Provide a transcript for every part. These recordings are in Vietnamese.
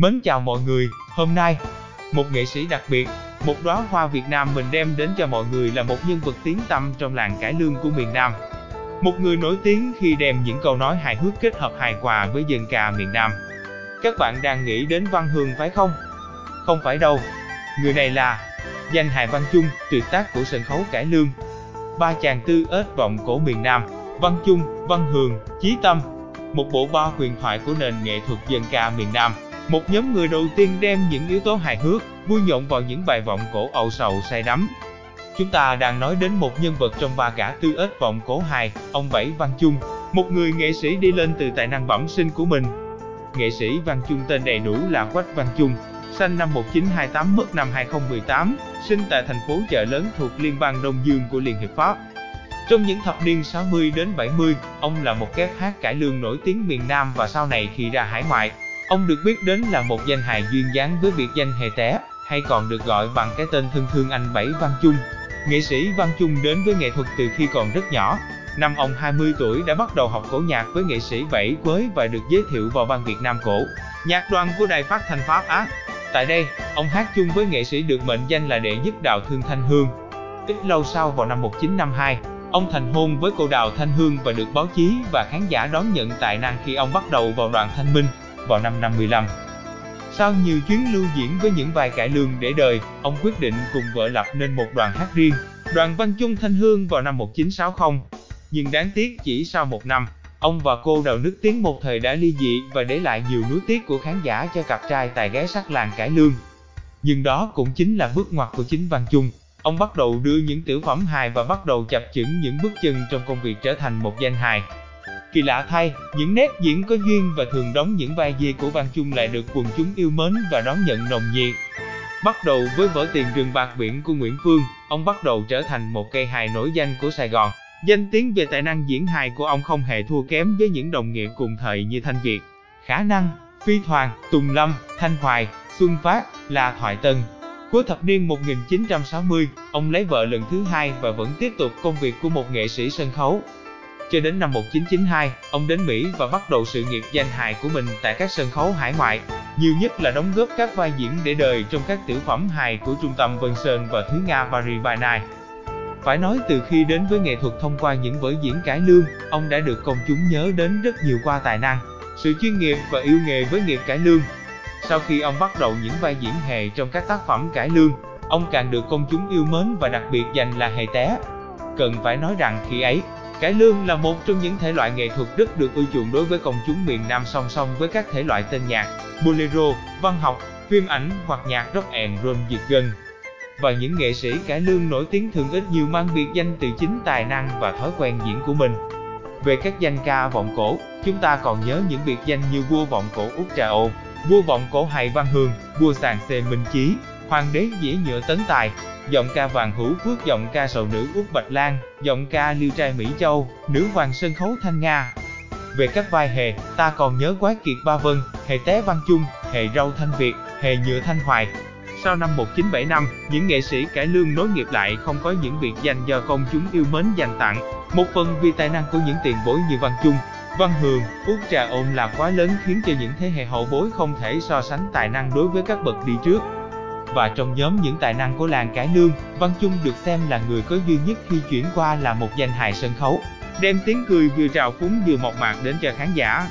Mến chào mọi người, hôm nay, một nghệ sĩ đặc biệt, một đóa hoa Việt Nam mình đem đến cho mọi người là một nhân vật tiếng tăm trong làng cải lương của miền Nam. Một người nổi tiếng khi đem những câu nói hài hước kết hợp hài hòa với dân ca miền Nam. Các bạn đang nghĩ đến Văn Hương phải không? Không phải đâu. Người này là danh hài Văn Chung, tuyệt tác của sân khấu cải lương. Ba chàng tư ếch vọng cổ miền Nam, Văn Chung, Văn Hường, Chí Tâm. Một bộ ba huyền thoại của nền nghệ thuật dân ca miền Nam. Một nhóm người đầu tiên đem những yếu tố hài hước, vui nhộn vào những bài vọng cổ ẩu sầu say đắm. Chúng ta đang nói đến một nhân vật trong ba gã tư ếch vọng cổ hài, ông Bảy Văn Chung, một người nghệ sĩ đi lên từ tài năng bẩm sinh của mình. Nghệ sĩ Văn Chung tên đầy đủ là Quách Văn Chung, sinh năm 1928 mất năm 2018, sinh tại thành phố Chợ Lớn thuộc Liên bang Đông Dương của Liên Hiệp Pháp. Trong những thập niên 60 đến 70, ông là một kép hát cải lương nổi tiếng miền Nam và sau này khi ra hải ngoại, ông được biết đến là một danh hài duyên dáng với biệt danh Hề Té, hay còn được gọi bằng cái tên thân thương anh Bảy Văn Chung. Nghệ sĩ Văn Chung đến với nghệ thuật từ khi còn rất nhỏ. Năm ông 20 tuổi đã bắt đầu học cổ nhạc với nghệ sĩ Bảy Quới và được giới thiệu vào ban Việt Nam cổ, nhạc đoàn của Đài Phát thanh Pháp Á. Tại đây, ông hát chung với nghệ sĩ được mệnh danh là đệ nhất Đào Thương Thanh Hương. Ít lâu sau vào năm 1952, ông thành hôn với cô Đào Thanh Hương và được báo chí và khán giả đón nhận tài năng khi ông bắt đầu vào đoàn Thanh Minh vào năm 55. Sau nhiều chuyến lưu diễn với những bài cải lương để đời, ông quyết định cùng vợ lập nên một đoàn hát riêng, đoàn Văn Chung Thanh Hương vào năm 1960. Nhưng đáng tiếc chỉ sau một năm, ông và cô đầu nước tiếng một thời đã ly dị và để lại nhiều nuối tiếc của khán giả cho cặp trai tài gái sắc làng cải lương. Nhưng đó cũng chính là bước ngoặt của chính Văn Chung. Ông bắt đầu đưa những tiểu phẩm hài và bắt đầu chập chững những bước chân trong công việc trở thành một danh hài. Kỳ lạ thay, những nét diễn có duyên và thường đóng những vai dê của Văn Chung lại được quần chúng yêu mến và đón nhận nồng nhiệt. Bắt đầu với vở tiền rừng bạc biển của Nguyễn Phương, ông bắt đầu trở thành một cây hài nổi danh của Sài Gòn. Danh tiếng về tài năng diễn hài của ông không hề thua kém với những đồng nghiệp cùng thời như Thanh Việt, Khả Năng, Phi Thoàn, Tùng Lâm, Thanh Hoài, Xuân Phát, La Thoại Tân. Cuối thập niên 1960, ông lấy vợ lần thứ hai và vẫn tiếp tục công việc của một nghệ sĩ sân khấu. Cho đến năm 1992, ông đến Mỹ và bắt đầu sự nghiệp danh hài của mình tại các sân khấu hải ngoại, nhiều nhất là đóng góp các vai diễn để đời trong các tiểu phẩm hài của Trung tâm Vân Sơn và Thúy Nga Paris by Night. Phải nói từ khi đến với nghệ thuật thông qua những vở diễn cải lương, ông đã được công chúng nhớ đến rất nhiều qua tài năng, sự chuyên nghiệp và yêu nghề với nghiệp cải lương. Sau khi ông bắt đầu những vai diễn hề trong các tác phẩm cải lương, ông càng được công chúng yêu mến và đặc biệt dành là hề té. Cần phải nói rằng khi ấy, Cải lương là một trong những thể loại nghệ thuật rất được ưa chuộng đối với công chúng miền Nam song song với các thể loại tên nhạc, bolero, văn học, phim ảnh hoặc nhạc rock and roll diệt gần. Và những nghệ sĩ cải lương nổi tiếng thường ít nhiều mang biệt danh từ chính tài năng và thói quen diễn của mình. Về các danh ca vọng cổ, chúng ta còn nhớ những biệt danh như vua vọng cổ Út Trà Ồ, vua vọng cổ Hài Văn Hương, vua sàn xê Minh Chí, hoàng đế dĩa nhựa Tấn Tài, giọng ca Vàng Hữu Phước giọng ca sầu nữ Út Bạch Lan, giọng ca Liêu Trai Mỹ Châu, nữ hoàng sân khấu Thanh Nga. Về các vai hề, ta còn nhớ Quái Kiệt Ba Vân, hề Té Văn Chung, hề Râu Thanh Việt, hề Nhựa Thanh Hoài. Sau năm 1975, những nghệ sĩ cải lương nối nghiệp lại không có những biệt danh do công chúng yêu mến dành tặng, một phần vì tài năng của những tiền bối như Văn Chung, Văn Hường, Út Trà Ôn là quá lớn khiến cho những thế hệ hậu bối không thể so sánh tài năng đối với các bậc đi trước và trong nhóm những tài năng của làng cải lương, Văn Chung được xem là người có duy nhất khi chuyển qua là một danh hài sân khấu, đem tiếng cười vừa trào phúng vừa mộc mạc đến cho khán giả.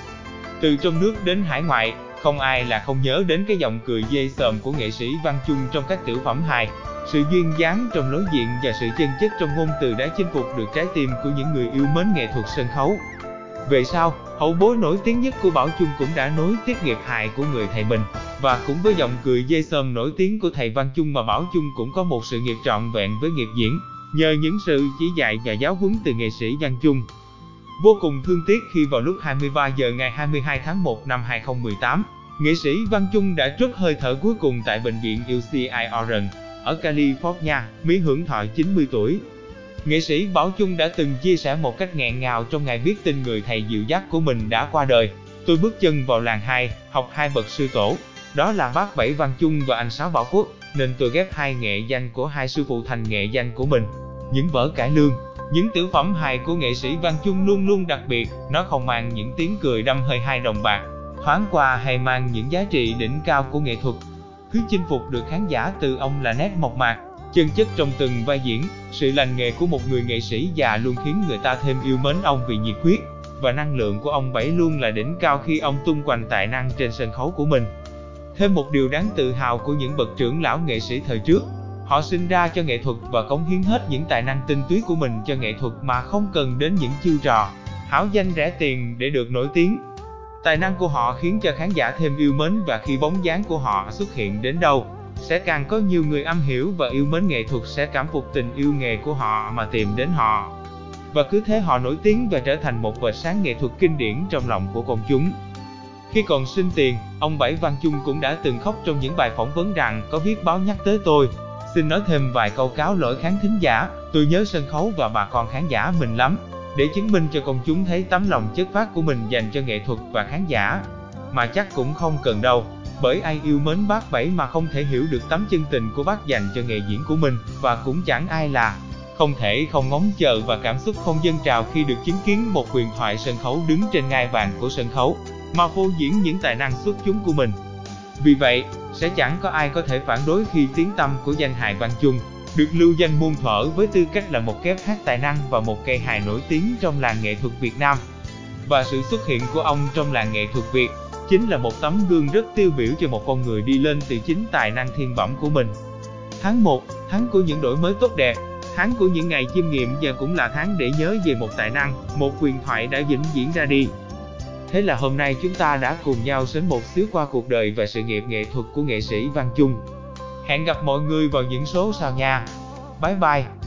Từ trong nước đến hải ngoại, không ai là không nhớ đến cái giọng cười dê sờm của nghệ sĩ Văn Chung trong các tiểu phẩm hài. Sự duyên dáng trong lối diện và sự chân chất trong ngôn từ đã chinh phục được trái tim của những người yêu mến nghệ thuật sân khấu. Về sau, hậu bối nổi tiếng nhất của Bảo Chung cũng đã nối tiếp nghiệp hài của người thầy mình. Và cũng với giọng cười dây sờm nổi tiếng của thầy Văn Chung mà Bảo Chung cũng có một sự nghiệp trọn vẹn với nghiệp diễn, nhờ những sự chỉ dạy và giáo huấn từ nghệ sĩ Văn Chung. Vô cùng thương tiếc khi vào lúc 23 giờ ngày 22 tháng 1 năm 2018, nghệ sĩ Văn Chung đã trút hơi thở cuối cùng tại bệnh viện UCI Orange ở California, Mỹ hưởng thọ 90 tuổi. Nghệ sĩ Bảo Chung đã từng chia sẻ một cách nghẹn ngào trong ngày biết tin người thầy dịu dắt của mình đã qua đời. Tôi bước chân vào làng 2, học hai bậc sư tổ, đó là bác Bảy Văn Chung và anh Sáu Bảo Quốc, nên tôi ghép hai nghệ danh của hai sư phụ thành nghệ danh của mình. Những vở cải lương, những tiểu phẩm hài của nghệ sĩ Văn Chung luôn luôn đặc biệt, nó không mang những tiếng cười đâm hơi hai đồng bạc, thoáng qua hay mang những giá trị đỉnh cao của nghệ thuật. Cứ chinh phục được khán giả từ ông là nét mộc mạc, chân chất trong từng vai diễn, sự lành nghề của một người nghệ sĩ già luôn khiến người ta thêm yêu mến ông vì nhiệt huyết, và năng lượng của ông Bảy luôn là đỉnh cao khi ông tung hoành tài năng trên sân khấu của mình. Thêm một điều đáng tự hào của những bậc trưởng lão nghệ sĩ thời trước, họ sinh ra cho nghệ thuật và cống hiến hết những tài năng tinh túy của mình cho nghệ thuật mà không cần đến những chiêu trò, hảo danh rẻ tiền để được nổi tiếng. Tài năng của họ khiến cho khán giả thêm yêu mến và khi bóng dáng của họ xuất hiện đến đâu, sẽ càng có nhiều người am hiểu và yêu mến nghệ thuật sẽ cảm phục tình yêu nghề của họ mà tìm đến họ. Và cứ thế họ nổi tiếng và trở thành một vệt sáng nghệ thuật kinh điển trong lòng của công chúng. Khi còn sinh tiền, ông Bảy Văn Chung cũng đã từng khóc trong những bài phỏng vấn rằng có viết báo nhắc tới tôi. Xin nói thêm vài câu cáo lỗi khán thính giả, tôi nhớ sân khấu và bà con khán giả mình lắm, để chứng minh cho công chúng thấy tấm lòng chất phát của mình dành cho nghệ thuật và khán giả. Mà chắc cũng không cần đâu, bởi ai yêu mến bác Bảy mà không thể hiểu được tấm chân tình của bác dành cho nghề diễn của mình, và cũng chẳng ai là không thể không ngóng chờ và cảm xúc không dâng trào khi được chứng kiến một huyền thoại sân khấu đứng trên ngai vàng của sân khấu, mà phô diễn những tài năng xuất chúng của mình. Vì vậy, sẽ chẳng có ai có thể phản đối khi tiếng tâm của danh hài Văn Chung được lưu danh muôn thuở với tư cách là một kép hát tài năng và một cây hài nổi tiếng trong làng nghệ thuật Việt Nam. Và sự xuất hiện của ông trong làng nghệ thuật Việt chính là một tấm gương rất tiêu biểu cho một con người đi lên từ chính tài năng thiên bẩm của mình. Tháng 1, tháng của những đổi mới tốt đẹp, tháng của những ngày chiêm nghiệm và cũng là tháng để nhớ về một tài năng, một quyền thoại đã vĩnh viễn ra đi. Thế là hôm nay chúng ta đã cùng nhau sến một xíu qua cuộc đời và sự nghiệp nghệ thuật của nghệ sĩ Văn Chung. Hẹn gặp mọi người vào những số sau nha. Bye bye.